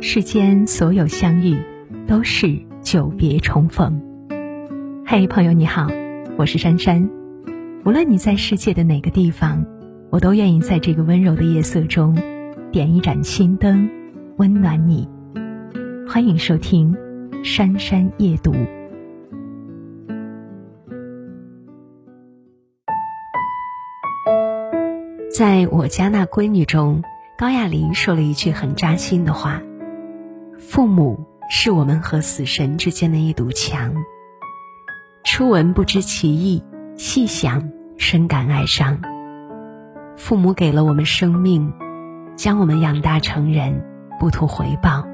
世间所有相遇，都是久别重逢。嘿，朋友你好，我是珊珊。无论你在世界的哪个地方，我都愿意在这个温柔的夜色中，点一盏心灯，温暖你。欢迎收听《珊珊夜读》。在我家那闺女中，高亚麟说了一句很扎心的话：“父母是我们和死神之间的一堵墙。”初闻不知其意，细想深感哀伤。父母给了我们生命，将我们养大成人，不图回报。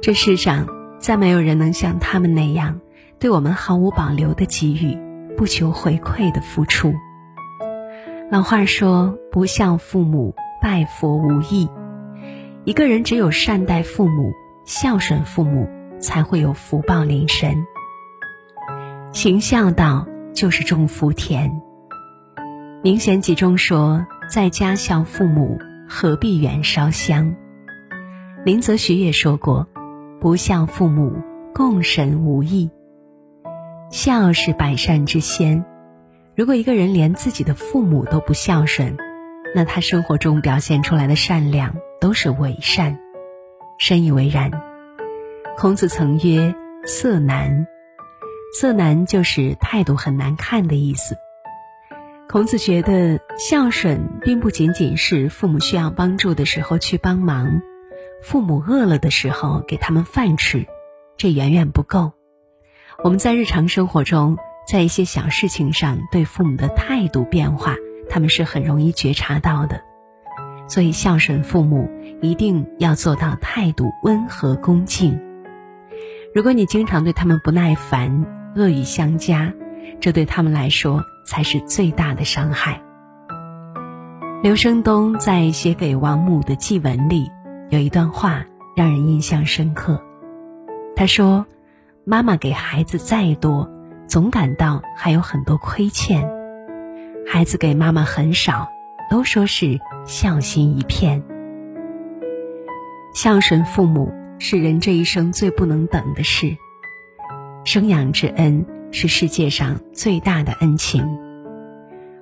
这世上再没有人能像他们那样，对我们毫无保留的给予，不求回馈的付出。老话说：“不孝父母，拜佛无益。”一个人只有善待父母、孝顺父母，才会有福报临身。行孝道就是种福田。《明贤集》中说：“在家孝父母，何必远烧香？”林则徐也说过：“不孝父母，共神无益。”孝是百善之先。如果一个人连自己的父母都不孝顺，那他生活中表现出来的善良都是伪善。深以为然。孔子曾曰：“色难。”色难就是态度很难看的意思。孔子觉得孝顺并不仅仅是父母需要帮助的时候去帮忙，父母饿了的时候给他们饭吃，这远远不够。我们在日常生活中。在一些小事情上对父母的态度变化，他们是很容易觉察到的。所以孝顺父母一定要做到态度温和恭敬。如果你经常对他们不耐烦、恶语相加，这对他们来说才是最大的伤害。刘声东在写给王母的祭文里有一段话让人印象深刻。他说：“妈妈给孩子再多。”总感到还有很多亏欠，孩子给妈妈很少，都说是孝心一片。孝顺父母是人这一生最不能等的事，生养之恩是世界上最大的恩情。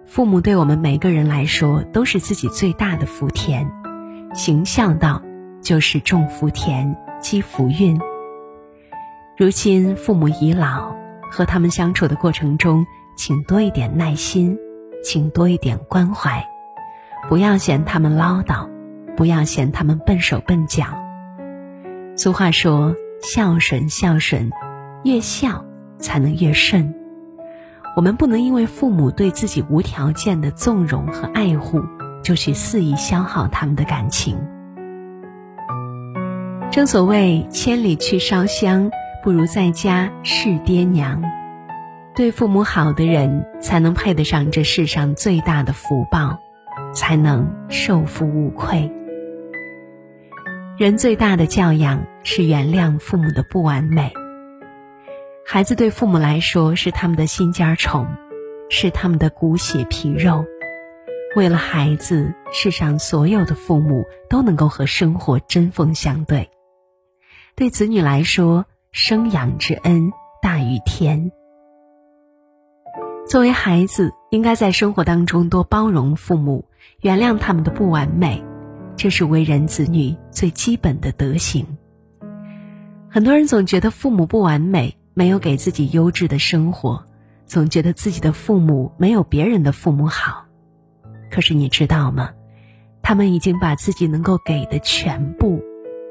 父母对我们每个人来说都是自己最大的福田，行孝道就是种福田积福运。如今父母已老。和他们相处的过程中，请多一点耐心，请多一点关怀，不要嫌他们唠叨，不要嫌他们笨手笨脚。俗话说：“孝顺孝顺，越孝才能越顺。”我们不能因为父母对自己无条件的纵容和爱护，就去肆意消耗他们的感情。正所谓“千里去烧香”。不如在家侍爹娘，对父母好的人才能配得上这世上最大的福报，才能受福无愧。人最大的教养是原谅父母的不完美。孩子对父母来说是他们的心尖宠，是他们的骨血皮肉。为了孩子，世上所有的父母都能够和生活针锋相对。对子女来说，生养之恩大于天。作为孩子，应该在生活当中多包容父母，原谅他们的不完美，这是为人子女最基本的德行。很多人总觉得父母不完美，没有给自己优质的生活，总觉得自己的父母没有别人的父母好。可是你知道吗？他们已经把自己能够给的全部，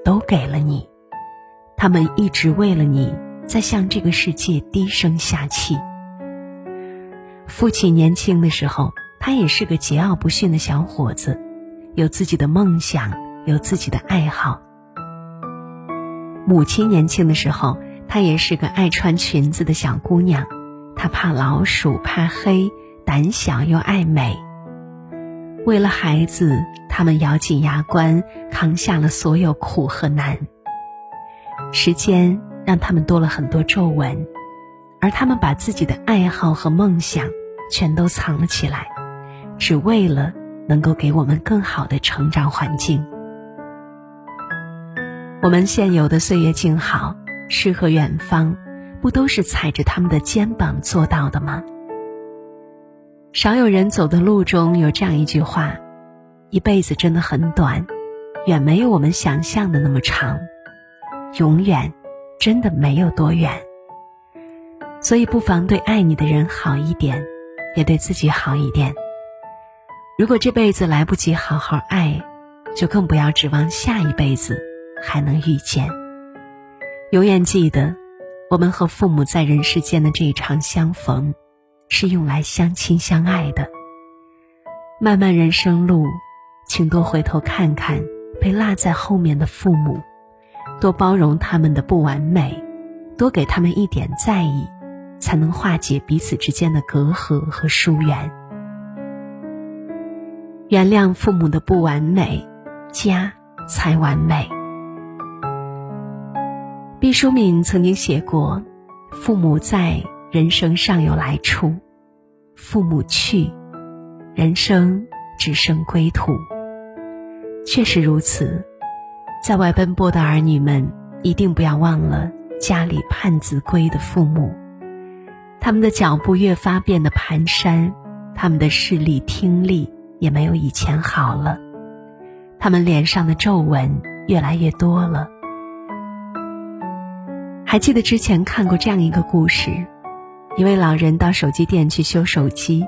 都给了你。他们一直为了你在向这个世界低声下气。父亲年轻的时候，他也是个桀骜不驯的小伙子，有自己的梦想，有自己的爱好。母亲年轻的时候，她也是个爱穿裙子的小姑娘，她怕老鼠，怕黑，胆小又爱美。为了孩子，他们咬紧牙关，扛下了所有苦和难。时间让他们多了很多皱纹，而他们把自己的爱好和梦想全都藏了起来，只为了能够给我们更好的成长环境。我们现有的岁月静好，诗和远方，不都是踩着他们的肩膀做到的吗？少有人走的路中有这样一句话：一辈子真的很短，远没有我们想象的那么长，永远真的没有多远。所以不妨对爱你的人好一点，也对自己好一点。如果这辈子来不及好好爱，就更不要指望下一辈子还能遇见。永远记得，我们和父母在人世间的这一场相逢。是用来相亲相爱的。漫漫人生路，请多回头看看被落在后面的父母，多包容他们的不完美，多给他们一点在意，才能化解彼此之间的隔阂和疏远。原谅父母的不完美，家才完美。毕淑敏曾经写过：“父母在。”人生尚有来处，父母去，人生只剩归途。确实如此，在外奔波的儿女们，一定不要忘了家里盼子归的父母。他们的脚步越发变得蹒跚，他们的视力、听力也没有以前好了，他们脸上的皱纹越来越多了。还记得之前看过这样一个故事。一位老人到手机店去修手机，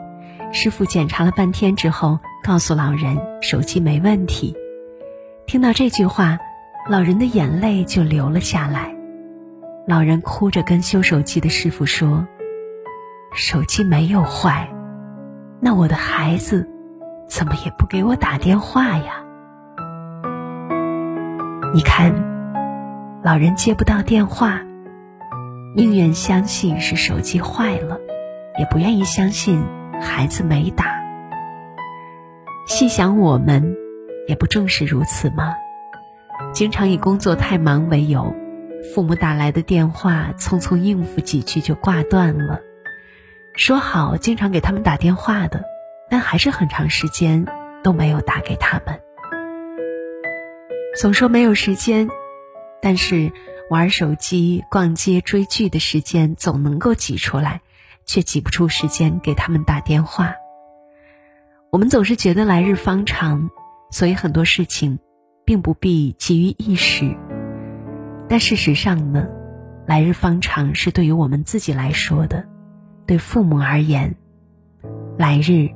师傅检查了半天之后，告诉老人手机没问题。听到这句话，老人的眼泪就流了下来。老人哭着跟修手机的师傅说：“手机没有坏，那我的孩子怎么也不给我打电话呀？”你看，老人接不到电话。宁愿相信是手机坏了，也不愿意相信孩子没打。细想我们，也不正是如此吗？经常以工作太忙为由，父母打来的电话，匆匆应付几句就挂断了。说好经常给他们打电话的，但还是很长时间都没有打给他们。总说没有时间，但是。玩手机、逛街、追剧的时间总能够挤出来，却挤不出时间给他们打电话。我们总是觉得来日方长，所以很多事情并不必急于一时。但事实上呢，来日方长是对于我们自己来说的，对父母而言，来日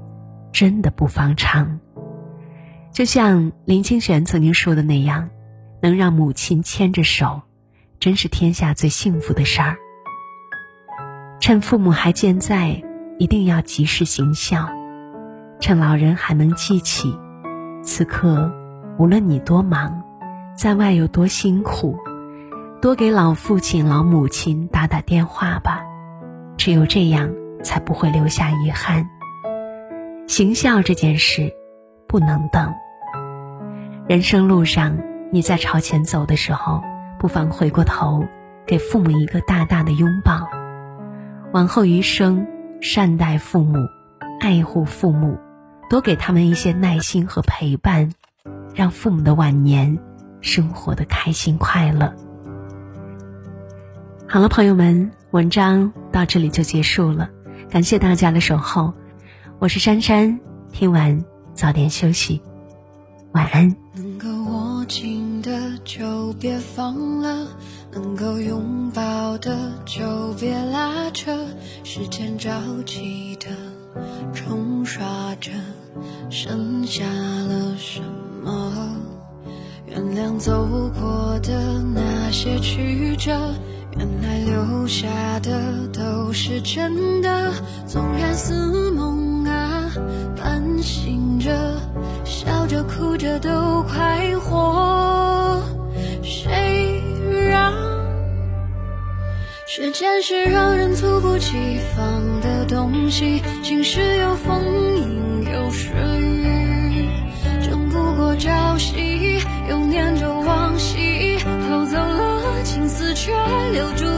真的不方长。就像林清玄曾经说的那样，能让母亲牵着手。真是天下最幸福的事儿。趁父母还健在，一定要及时行孝；趁老人还能记起，此刻无论你多忙，在外有多辛苦，多给老父亲、老母亲打打电话吧。只有这样，才不会留下遗憾。行孝这件事，不能等。人生路上，你在朝前走的时候。不妨回过头，给父母一个大大的拥抱。往后余生，善待父母，爱护父母，多给他们一些耐心和陪伴，让父母的晚年生活的开心快乐。好了，朋友们，文章到这里就结束了，感谢大家的守候，我是珊珊，听完早点休息，晚安。能够握紧的就别放了，能够拥抱的就别拉扯。时间着急的冲刷着，剩下了什么？原谅走过的那些曲折，原来留下的都是真的。纵然似梦啊，半醒着，笑着哭着都快活。谁让时间是让人猝不及防的东西，晴时有风，阴有时却